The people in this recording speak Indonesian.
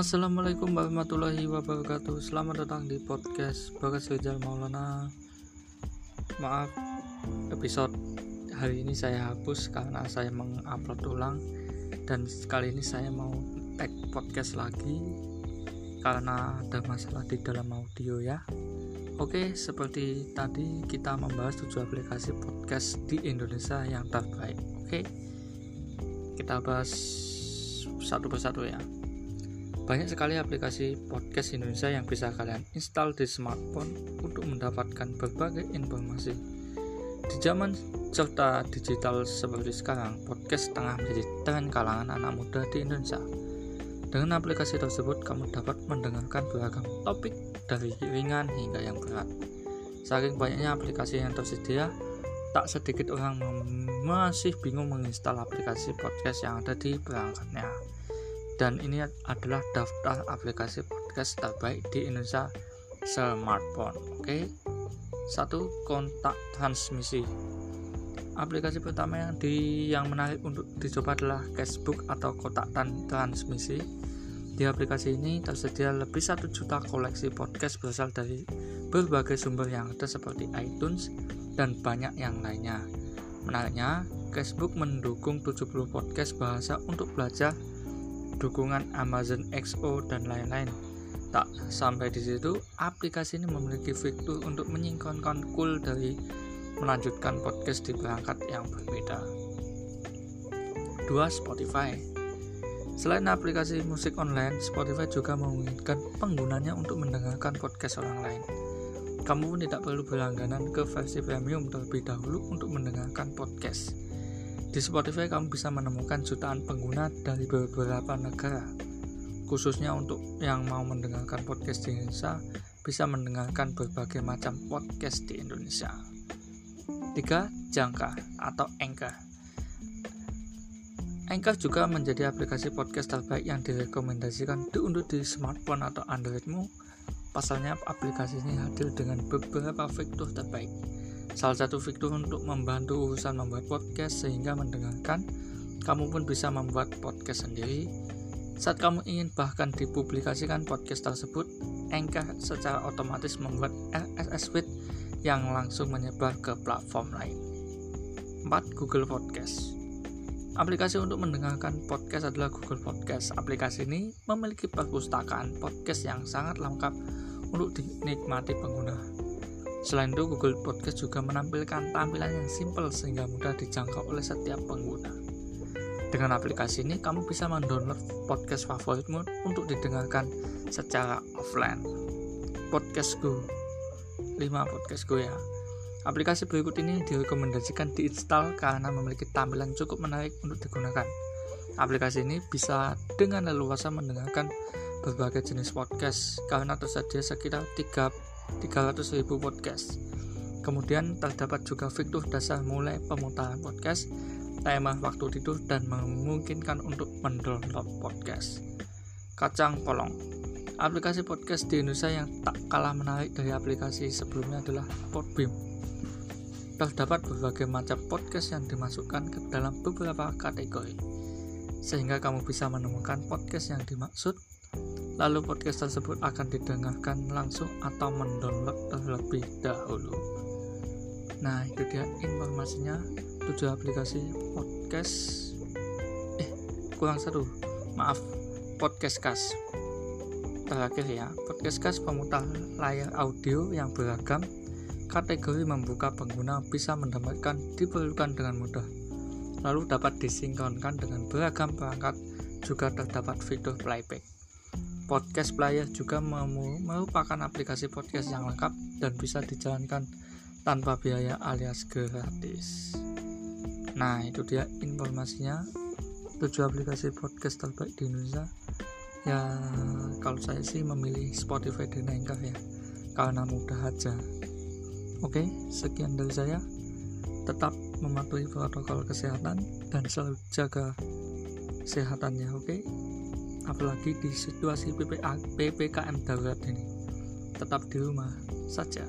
Assalamualaikum warahmatullahi wabarakatuh. Selamat datang di podcast Bagas Rizal Maulana. Maaf episode hari ini saya hapus karena saya mengupload ulang Dan kali ini saya mau tag podcast lagi Karena ada masalah di dalam audio ya. Oke seperti tadi kita membahas 7 aplikasi podcast di Indonesia yang terbaik. Oke kita bahas satu persatu ya banyak sekali aplikasi podcast Indonesia yang bisa kalian install di smartphone untuk mendapatkan berbagai informasi. Di zaman serta digital seperti sekarang, podcast tengah menjadi tren kalangan anak muda di Indonesia. Dengan aplikasi tersebut, kamu dapat mendengarkan beragam topik dari ringan hingga yang berat. Saking banyaknya aplikasi yang tersedia, tak sedikit orang masih bingung menginstal aplikasi podcast yang ada di perangkatnya dan ini adalah daftar aplikasi podcast terbaik di Indonesia smartphone oke okay? satu kontak transmisi aplikasi pertama yang di yang menarik untuk dicoba adalah Cashbook atau kotak dan transmisi di aplikasi ini tersedia lebih satu juta koleksi podcast berasal dari berbagai sumber yang ada seperti iTunes dan banyak yang lainnya. Menariknya, Cashbook mendukung 70 podcast bahasa untuk belajar dukungan Amazon XO dan lain-lain. Tak sampai di situ, aplikasi ini memiliki fitur untuk menyingkronkan cool dari melanjutkan podcast di perangkat yang berbeda. 2. Spotify Selain aplikasi musik online, Spotify juga memungkinkan penggunanya untuk mendengarkan podcast orang lain. Kamu pun tidak perlu berlangganan ke versi premium terlebih dahulu untuk mendengarkan podcast. Di Spotify kamu bisa menemukan jutaan pengguna dari beberapa negara. Khususnya untuk yang mau mendengarkan podcast di Indonesia, bisa mendengarkan berbagai macam podcast di Indonesia. 3. Jangka atau Anchor. Anchor juga menjadi aplikasi podcast terbaik yang direkomendasikan diunduh di smartphone atau Androidmu. Pasalnya aplikasi ini hadir dengan beberapa fitur terbaik Salah satu fitur untuk membantu urusan membuat podcast sehingga mendengarkan, kamu pun bisa membuat podcast sendiri. Saat kamu ingin bahkan dipublikasikan podcast tersebut, Anchor secara otomatis membuat RSS feed yang langsung menyebar ke platform lain. 4. Google Podcast Aplikasi untuk mendengarkan podcast adalah Google Podcast. Aplikasi ini memiliki perpustakaan podcast yang sangat lengkap untuk dinikmati pengguna. Selain itu, Google Podcast juga menampilkan tampilan yang simple sehingga mudah dijangkau oleh setiap pengguna. Dengan aplikasi ini, kamu bisa mendownload podcast favoritmu untuk didengarkan secara offline. Podcast Go 5 Podcast Go ya. Aplikasi berikut ini direkomendasikan diinstal karena memiliki tampilan cukup menarik untuk digunakan. Aplikasi ini bisa dengan leluasa mendengarkan berbagai jenis podcast karena tersedia sekitar 3 300.000 podcast. Kemudian terdapat juga fitur dasar mulai pemutaran podcast, timer waktu tidur, dan memungkinkan untuk mendownload podcast. Kacang polong Aplikasi podcast di Indonesia yang tak kalah menarik dari aplikasi sebelumnya adalah Podbeam. Terdapat berbagai macam podcast yang dimasukkan ke dalam beberapa kategori, sehingga kamu bisa menemukan podcast yang dimaksud lalu podcast tersebut akan didengarkan langsung atau mendownload terlebih dahulu. Nah, itu dia informasinya 7 aplikasi podcast eh kurang satu. Maaf, podcast kas. Terakhir ya, podcast kas pemutar layar audio yang beragam kategori membuka pengguna bisa mendapatkan diperlukan dengan mudah. Lalu dapat disinkronkan dengan beragam perangkat juga terdapat fitur playback. Podcast Player juga merupakan aplikasi podcast yang lengkap dan bisa dijalankan tanpa biaya alias gratis. Nah, itu dia informasinya. 7 aplikasi podcast terbaik di Indonesia. Ya, kalau saya sih memilih Spotify dan Anchor ya, karena mudah aja. Oke, sekian dari saya. Tetap mematuhi protokol kesehatan dan selalu jaga kesehatannya, oke? apalagi di situasi PPA, PPKM darurat ini tetap di rumah saja.